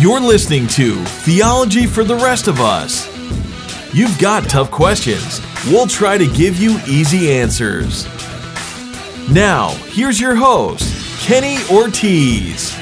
You're listening to Theology for the Rest of Us. You've got tough questions. We'll try to give you easy answers. Now, here's your host, Kenny Ortiz.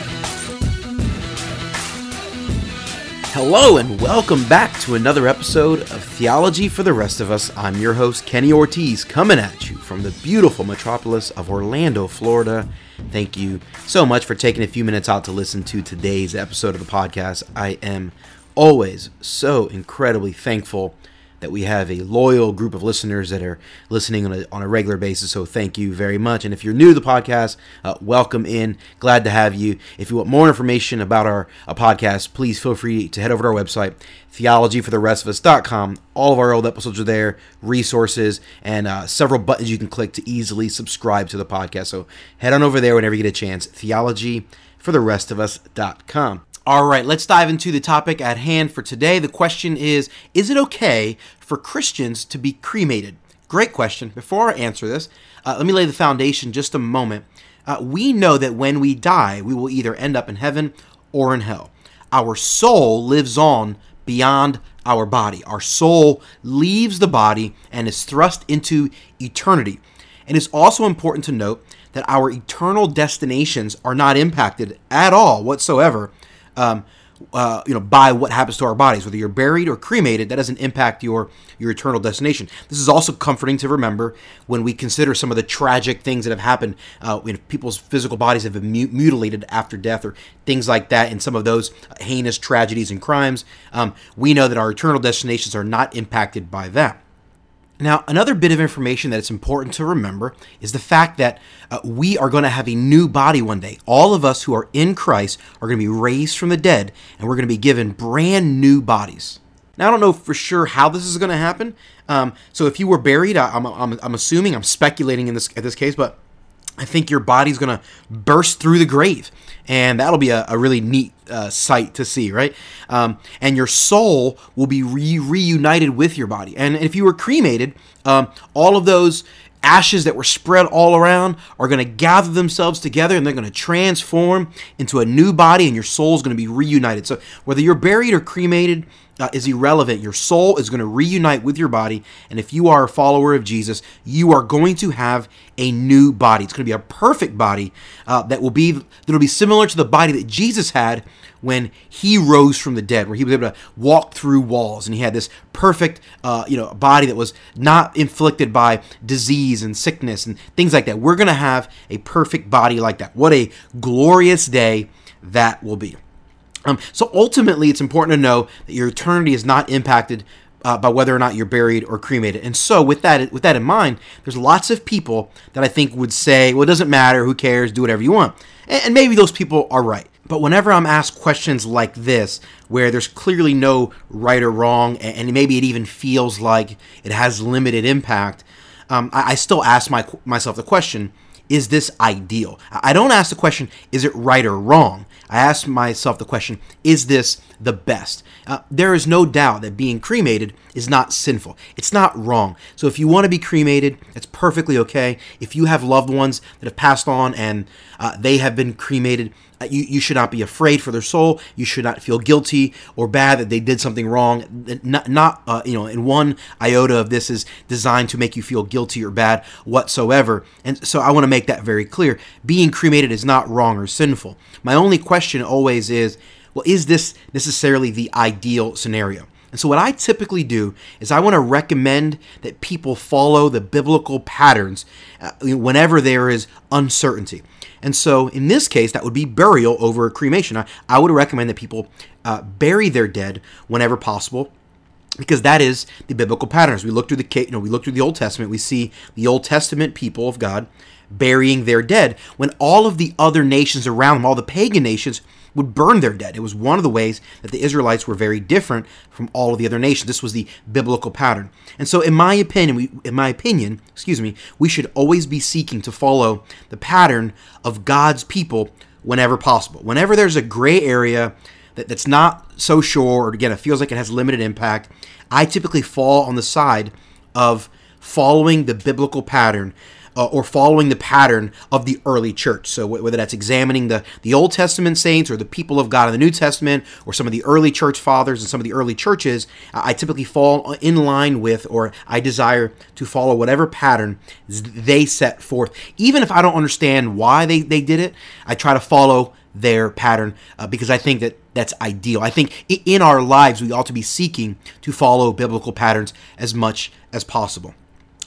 Hello, and welcome back to another episode of Theology for the Rest of Us. I'm your host, Kenny Ortiz, coming at you from the beautiful metropolis of Orlando, Florida. Thank you so much for taking a few minutes out to listen to today's episode of the podcast. I am always so incredibly thankful that we have a loyal group of listeners that are listening on a, on a regular basis. So thank you very much. And if you're new to the podcast, uh, welcome in. Glad to have you. If you want more information about our podcast, please feel free to head over to our website, theologyfortherestofus.com. All of our old episodes are there, resources, and uh, several buttons you can click to easily subscribe to the podcast. So head on over there whenever you get a chance. Theologyfortherestofus.com. All right, let's dive into the topic at hand for today. The question is Is it okay for Christians to be cremated? Great question. Before I answer this, uh, let me lay the foundation just a moment. Uh, we know that when we die, we will either end up in heaven or in hell. Our soul lives on beyond our body. Our soul leaves the body and is thrust into eternity. And it's also important to note that our eternal destinations are not impacted at all whatsoever um, uh, you know, by what happens to our bodies, whether you're buried or cremated, that doesn't impact your your eternal destination. This is also comforting to remember when we consider some of the tragic things that have happened. Uh, when people's physical bodies have been mutilated after death, or things like that, in some of those heinous tragedies and crimes, um, we know that our eternal destinations are not impacted by that. Now, another bit of information that it's important to remember is the fact that uh, we are going to have a new body one day. All of us who are in Christ are going to be raised from the dead, and we're going to be given brand new bodies. Now, I don't know for sure how this is going to happen. Um, so, if you were buried, I, am assuming, I'm speculating in this, in this case, but I think your body's going to burst through the grave, and that'll be a, a really neat uh, sight to see, right? Um, and your soul will be re- reunited with your body. And if you were cremated, um, all of those ashes that were spread all around are going to gather themselves together and they're going to transform into a new body, and your soul is going to be reunited. So whether you're buried or cremated, uh, is irrelevant. Your soul is going to reunite with your body. And if you are a follower of Jesus, you are going to have a new body. It's going to be a perfect body uh, that will be that'll be similar to the body that Jesus had when he rose from the dead, where he was able to walk through walls and he had this perfect, uh, you know, body that was not inflicted by disease and sickness and things like that. We're going to have a perfect body like that. What a glorious day that will be. Um, so ultimately, it's important to know that your eternity is not impacted uh, by whether or not you're buried or cremated. And so, with that with that in mind, there's lots of people that I think would say, "Well, it doesn't matter. Who cares? Do whatever you want." And, and maybe those people are right. But whenever I'm asked questions like this, where there's clearly no right or wrong, and, maybe it even feels like it has limited impact, um, I, I still ask my, myself the question: Is this ideal? I don't ask the question: Is it right or wrong? I ask myself the question is this the best? Uh, there is no doubt that being cremated is not sinful. It's not wrong. So if you want to be cremated, it's perfectly okay. If you have loved ones that have passed on and uh, they have been cremated, you, you should not be afraid for their soul. You should not feel guilty or bad that they did something wrong. Not, not uh, you know, in one iota of this is designed to make you feel guilty or bad whatsoever. And so I want to make that very clear. Being cremated is not wrong or sinful. My only question always is, well, is this necessarily the ideal scenario? And so, what I typically do is I want to recommend that people follow the biblical patterns uh, whenever there is uncertainty. And so, in this case, that would be burial over cremation. I, I would recommend that people uh, bury their dead whenever possible because that is the biblical patterns. We look through the you know we look through the Old Testament, we see the Old Testament people of God burying their dead when all of the other nations around them, all the pagan nations, would burn their dead. It was one of the ways that the Israelites were very different from all of the other nations. This was the biblical pattern. And so in my opinion, we, in my opinion, excuse me, we should always be seeking to follow the pattern of God's people whenever possible. Whenever there's a gray area that, that's not so sure or again it feels like it has limited impact, I typically fall on the side of following the biblical pattern uh, or following the pattern of the early church. So whether that's examining the, the Old Testament saints or the people of God in the New Testament or some of the early church fathers and some of the early churches, I typically fall in line with or I desire to follow whatever pattern they set forth. Even if I don't understand why they, they did it, I try to follow their pattern uh, because I think that that's ideal. I think in our lives we ought to be seeking to follow biblical patterns as much as possible.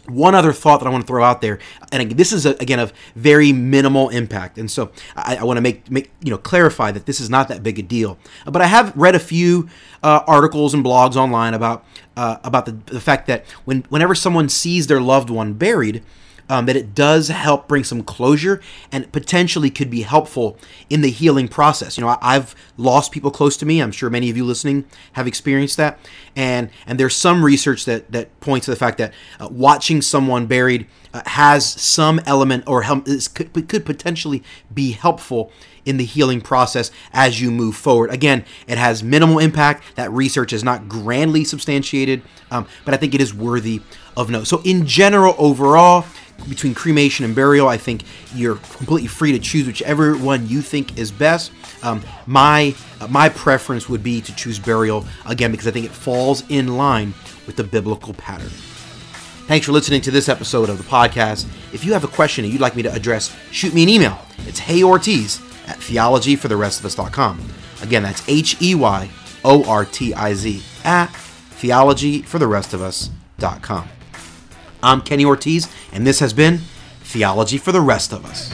One other thought that I want to throw out there, and this is a, again of very minimal impact, and so I, I, want to make make you know clarify that this is not that big a deal. But I have read a few uh, articles and blogs online about uh, about the, the fact that when whenever someone sees their loved one buried, um, that it does help bring some closure and potentially could be helpful in the healing process. You know, I, have lost people close to me. I'm sure many of you listening have experienced that, and and there's some research that that points to the fact that uh, watching someone buried uh, has some element or help, could, could potentially be helpful in the healing process as you move forward. Again, it has minimal impact. That research is not grandly substantiated, um, but I think it is worthy of note. So, in general, overall, between cremation and burial. I think you're completely free to choose whichever one you think is best. Um, my uh, my preference would be to choose burial again because I think it falls in line with the biblical pattern. Thanks for listening to this episode of the podcast. If you have a question and you'd like me to address, shoot me an email. It's heyortiz at theologyfortherestofus.com. Again, that's H E Y O R T I Z at theologyfortherestofus.com. I'm Kenny Ortiz, and this has been Theology for the Rest of Us.